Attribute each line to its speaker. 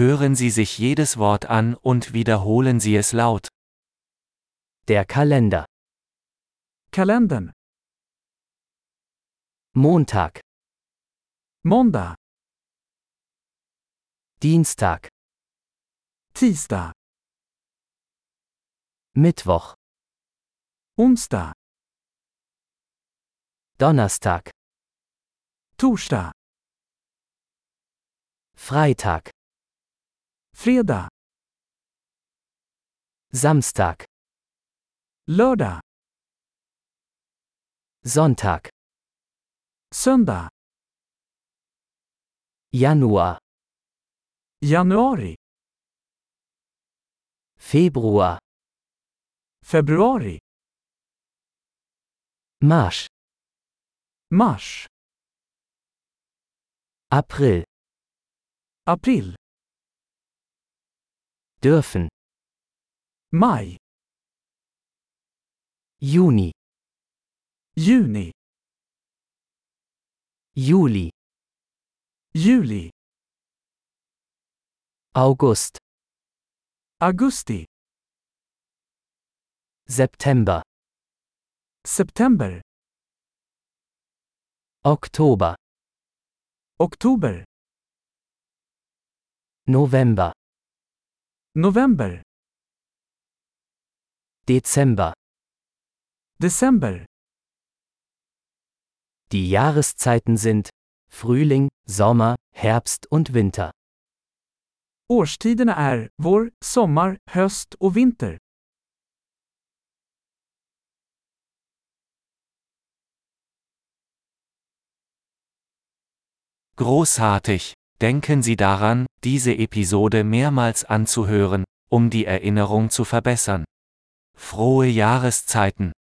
Speaker 1: Hören Sie sich jedes Wort an und wiederholen Sie es laut.
Speaker 2: Der Kalender.
Speaker 3: Kalendern.
Speaker 2: Montag,
Speaker 3: Måndag.
Speaker 2: Dienstag,
Speaker 3: Tisdag.
Speaker 2: Mittwoch,
Speaker 3: Onsdag.
Speaker 2: Donnerstag,
Speaker 3: Torsdag.
Speaker 2: Freitag,
Speaker 3: Fredag.
Speaker 2: Samstag,
Speaker 3: Lördag.
Speaker 2: Sonntag,
Speaker 3: Söndag.
Speaker 2: Januar,
Speaker 3: Januari.
Speaker 2: Februar,
Speaker 3: Februari.
Speaker 2: März,
Speaker 3: Mars.
Speaker 2: April,
Speaker 3: April.
Speaker 2: Dürfen,
Speaker 3: Maj.
Speaker 2: Juni,
Speaker 3: Juni.
Speaker 2: Juli,
Speaker 3: Juli.
Speaker 2: August,
Speaker 3: Augusti.
Speaker 2: September,
Speaker 3: September.
Speaker 2: Oktober,
Speaker 3: Oktober.
Speaker 2: November,
Speaker 3: November.
Speaker 2: Dezember.
Speaker 3: December.
Speaker 2: Die Jahreszeiten sind Frühling, Sommer, Herbst und Winter.
Speaker 3: Årstiderna är vår, sommar, höst och vinter.
Speaker 1: Großartig! Denken Sie daran, diese Episode mehrmals anzuhören, um die Erinnerung zu verbessern. Frohe Jahreszeiten!